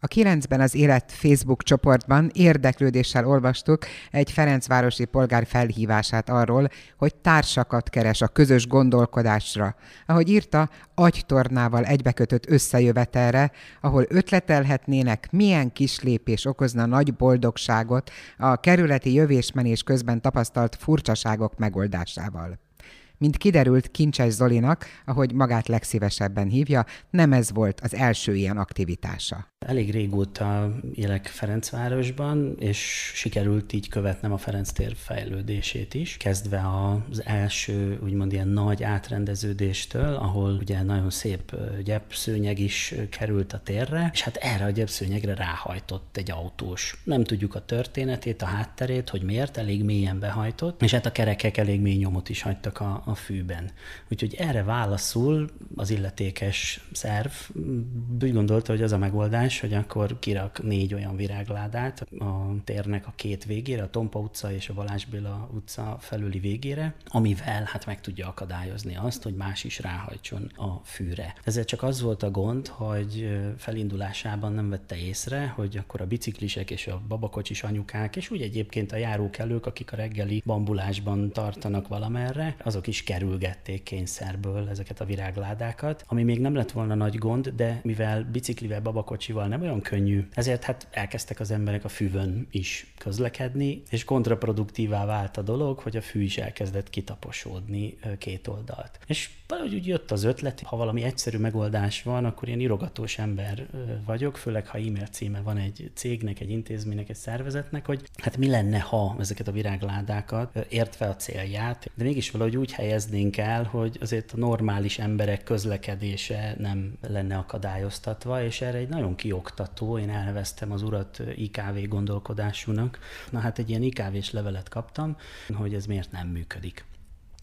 A kilencben az Élet Facebook csoportban érdeklődéssel olvastuk egy Ferencvárosi polgár felhívását arról, hogy társakat keres a közös gondolkodásra. Ahogy írta, agytornával egybekötött összejövetelre, ahol ötletelhetnének, milyen kis lépés okozna nagy boldogságot a kerületi jövésmenés közben tapasztalt furcsaságok megoldásával. Mint kiderült Kincses Zolinak, ahogy magát legszívesebben hívja, nem ez volt az első ilyen aktivitása. Elég régóta élek Ferencvárosban, és sikerült így követnem a Ferenc tér fejlődését is, kezdve az első úgymond ilyen nagy átrendeződéstől, ahol ugye nagyon szép gyepszőnyeg is került a térre, és hát erre a gyepszőnyegre ráhajtott egy autós. Nem tudjuk a történetét, a hátterét, hogy miért, elég mélyen behajtott, és hát a kerekek elég mély nyomot is hagytak a, a fűben. Úgyhogy erre válaszul az illetékes szerv úgy gondolta, hogy az a megoldás, hogy akkor kirak négy olyan virágládát a térnek a két végére, a Tompa utca és a Balázs Béla utca felüli végére, amivel hát meg tudja akadályozni azt, hogy más is ráhajtson a fűre. Ezzel csak az volt a gond, hogy felindulásában nem vette észre, hogy akkor a biciklisek és a babakocsis anyukák, és úgy egyébként a járókelők, akik a reggeli bambulásban tartanak valamerre, azok is kerülgették kényszerből ezeket a virágládákat, ami még nem lett volna nagy gond, de mivel biciklivel, babakocsival nem olyan könnyű, ezért hát elkezdtek az emberek a fűvön is közlekedni, és kontraproduktívá vált a dolog, hogy a fű is elkezdett kitaposódni két oldalt. És valahogy úgy jött az ötlet, ha valami egyszerű megoldás van, akkor én irogatós ember vagyok, főleg ha e-mail címe van egy cégnek, egy intézménynek, egy szervezetnek, hogy hát mi lenne, ha ezeket a virágládákat értve a célját, de mégis valahogy úgy helyeznénk el, hogy azért a normális emberek közlekedése nem lenne akadályoztatva, és erre egy nagyon kioktató, én elneveztem az urat IKV gondolkodásúnak. Na hát egy ilyen IKV-s levelet kaptam, hogy ez miért nem működik.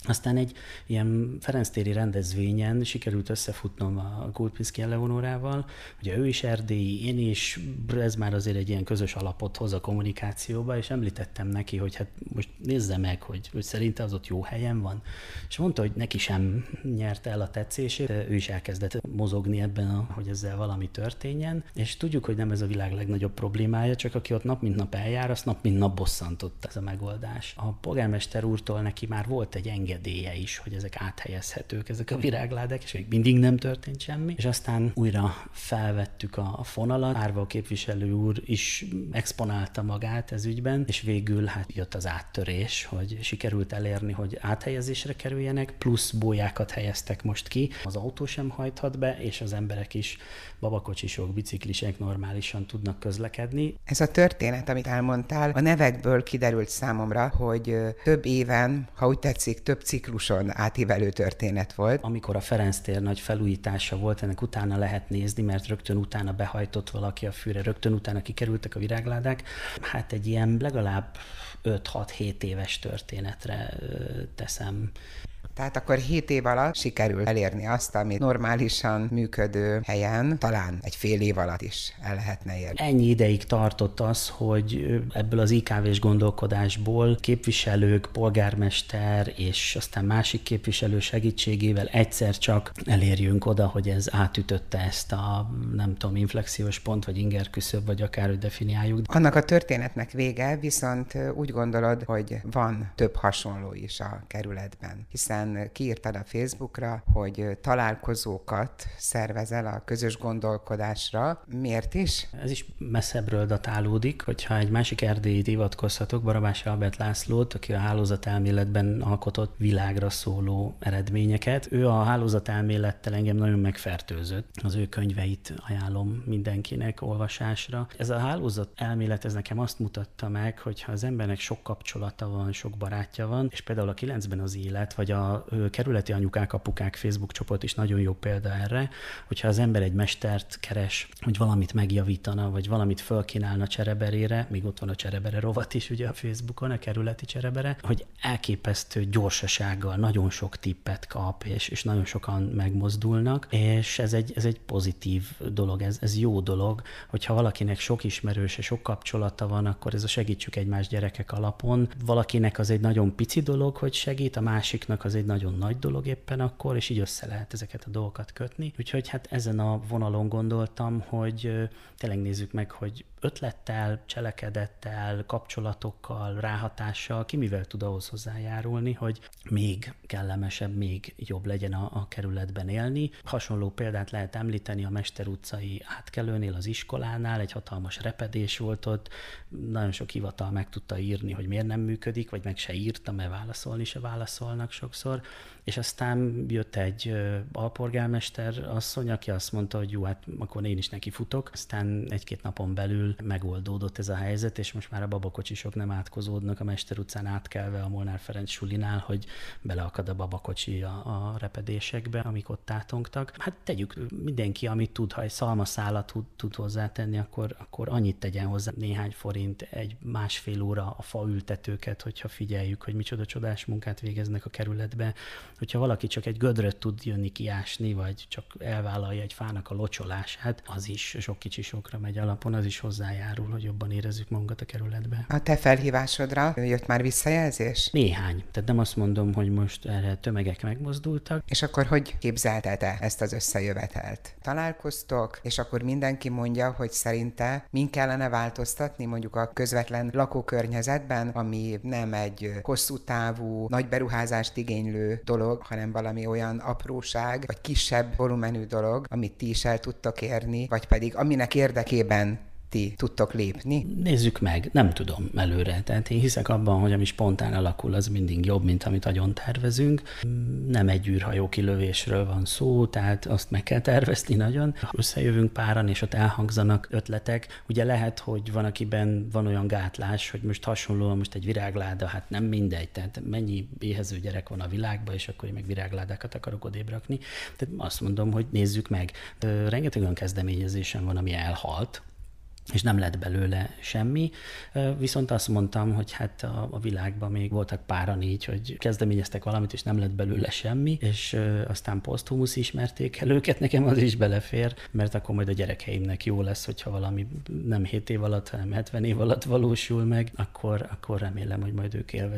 Aztán egy ilyen Ferenctéri rendezvényen sikerült összefutnom a Kulpinszki Eleonorával, ugye ő is erdélyi, én is, ez már azért egy ilyen közös alapot hoz a kommunikációba, és említettem neki, hogy hát most nézze meg, hogy, hogy szerinte az ott jó helyen van. És mondta, hogy neki sem nyerte el a tetszését, ő is elkezdett mozogni ebben, hogy ezzel valami történjen, és tudjuk, hogy nem ez a világ legnagyobb problémája, csak aki ott nap mint nap eljár, azt nap mint nap bosszantott ez a megoldás. A polgármester úrtól neki már volt egy engedély, engedélye is, hogy ezek áthelyezhetők, ezek a virágládák, és még mindig nem történt semmi. És aztán újra felvettük a, fonalat, Árva képviselő úr is exponálta magát ez ügyben, és végül hát jött az áttörés, hogy sikerült elérni, hogy áthelyezésre kerüljenek, plusz bójákat helyeztek most ki, az autó sem hajthat be, és az emberek is babakocsisok, biciklisek normálisan tudnak közlekedni. Ez a történet, amit elmondtál, a nevekből kiderült számomra, hogy több éven, ha úgy tetszik, több cikluson átívelő történet volt. Amikor a Ferenc tér nagy felújítása volt, ennek utána lehet nézni, mert rögtön utána behajtott valaki a fűre, rögtön utána kikerültek a virágládák. Hát egy ilyen legalább 5-6-7 éves történetre teszem tehát akkor 7 év alatt sikerül elérni azt, amit normálisan működő helyen talán egy fél év alatt is el lehetne érni. Ennyi ideig tartott az, hogy ebből az IKV-s gondolkodásból képviselők, polgármester és aztán másik képviselő segítségével egyszer csak elérjünk oda, hogy ez átütötte ezt a nem tudom, inflexiós pont, vagy inger küszöb, vagy akár hogy definiáljuk. Annak a történetnek vége, viszont úgy gondolod, hogy van több hasonló is a kerületben, hiszen aztán kiírtad a Facebookra, hogy találkozókat szervezel a közös gondolkodásra. Miért is? Ez is messzebbről datálódik, hogyha egy másik erdélyt hivatkozhatok, Barabás Albert Lászlót, aki a hálózatelméletben alkotott világra szóló eredményeket. Ő a hálózatelmélettel engem nagyon megfertőzött. Az ő könyveit ajánlom mindenkinek olvasásra. Ez a hálózatelmélet, ez nekem azt mutatta meg, hogy ha az embernek sok kapcsolata van, sok barátja van, és például a kilencben az élet, vagy a kerületi anyukák, apukák Facebook csoport is nagyon jó példa erre, hogyha az ember egy mestert keres, hogy valamit megjavítana, vagy valamit fölkínálna csereberére, még ott van a cserebere rovat is ugye a Facebookon, a kerületi cserebere, hogy elképesztő gyorsasággal nagyon sok tippet kap, és, és nagyon sokan megmozdulnak, és ez egy, ez egy pozitív dolog, ez, ez jó dolog, hogyha valakinek sok ismerőse, sok kapcsolata van, akkor ez a segítsük egymás gyerekek alapon. Valakinek az egy nagyon pici dolog, hogy segít, a másiknak az egy egy nagyon nagy dolog éppen akkor, és így össze lehet ezeket a dolgokat kötni. Úgyhogy hát ezen a vonalon gondoltam, hogy tényleg nézzük meg, hogy ötlettel, cselekedettel, kapcsolatokkal, ráhatással, ki mivel tud ahhoz hozzájárulni, hogy még kellemesebb, még jobb legyen a, a kerületben élni. Hasonló példát lehet említeni a Mester utcai átkelőnél, az iskolánál, egy hatalmas repedés volt ott, nagyon sok hivatal meg tudta írni, hogy miért nem működik, vagy meg se írta, mert válaszolni se válaszolnak sokszor és aztán jött egy alpolgármester asszony, aki azt mondta, hogy jó, hát akkor én is neki futok. Aztán egy-két napon belül megoldódott ez a helyzet, és most már a babakocsisok nem átkozódnak a Mester utcán átkelve a Molnár Ferenc sulinál, hogy beleakad a babakocsi a, a repedésekbe, amik ott átongtak. Hát tegyük mindenki, amit tud, ha egy szalmaszálat tud, tud hozzátenni, akkor, akkor annyit tegyen hozzá néhány forint, egy másfél óra a faültetőket, hogyha figyeljük, hogy micsoda csodás munkát végeznek a kerületbe, hogyha valaki csak egy gödröt tud jönni kiásni, vagy csak elvállalja egy fának a locsolását, az is sok kicsi sokra megy alapon, az is hozzájárul, hogy jobban érezzük magunkat a kerületbe. A te felhívásodra jött már visszajelzés? Néhány. Tehát nem azt mondom, hogy most erre tömegek megmozdultak. És akkor hogy képzelted te ezt az összejövetelt? Találkoztok, és akkor mindenki mondja, hogy szerinte min kellene változtatni mondjuk a közvetlen lakókörnyezetben, ami nem egy hosszú távú, nagy beruházást igénylő dolog, dolog, hanem valami olyan apróság, vagy kisebb volumenű dolog, amit ti is el tudtok érni, vagy pedig aminek érdekében ti tudtok lépni? Nézzük meg, nem tudom előre. Tehát én hiszek abban, hogy ami spontán alakul, az mindig jobb, mint amit agyon tervezünk. Nem egy űrhajó kilövésről van szó, tehát azt meg kell tervezni nagyon. Ha összejövünk páran, és ott elhangzanak ötletek, ugye lehet, hogy van, akiben van olyan gátlás, hogy most hasonlóan most egy virágláda, hát nem mindegy, tehát mennyi éhező gyerek van a világban, és akkor én meg virágládákat akarok odébb rakni. Tehát azt mondom, hogy nézzük meg. Rengeteg olyan kezdeményezésem van, ami elhalt, és nem lett belőle semmi. Viszont azt mondtam, hogy hát a, a világban még voltak páran így, hogy kezdeményeztek valamit, és nem lett belőle semmi, és aztán poszthumusz ismerték el őket, nekem az is belefér, mert akkor majd a gyerekeimnek jó lesz, hogyha valami nem 7 év alatt, hanem 70 év alatt valósul meg, akkor, akkor remélem, hogy majd ők élvezik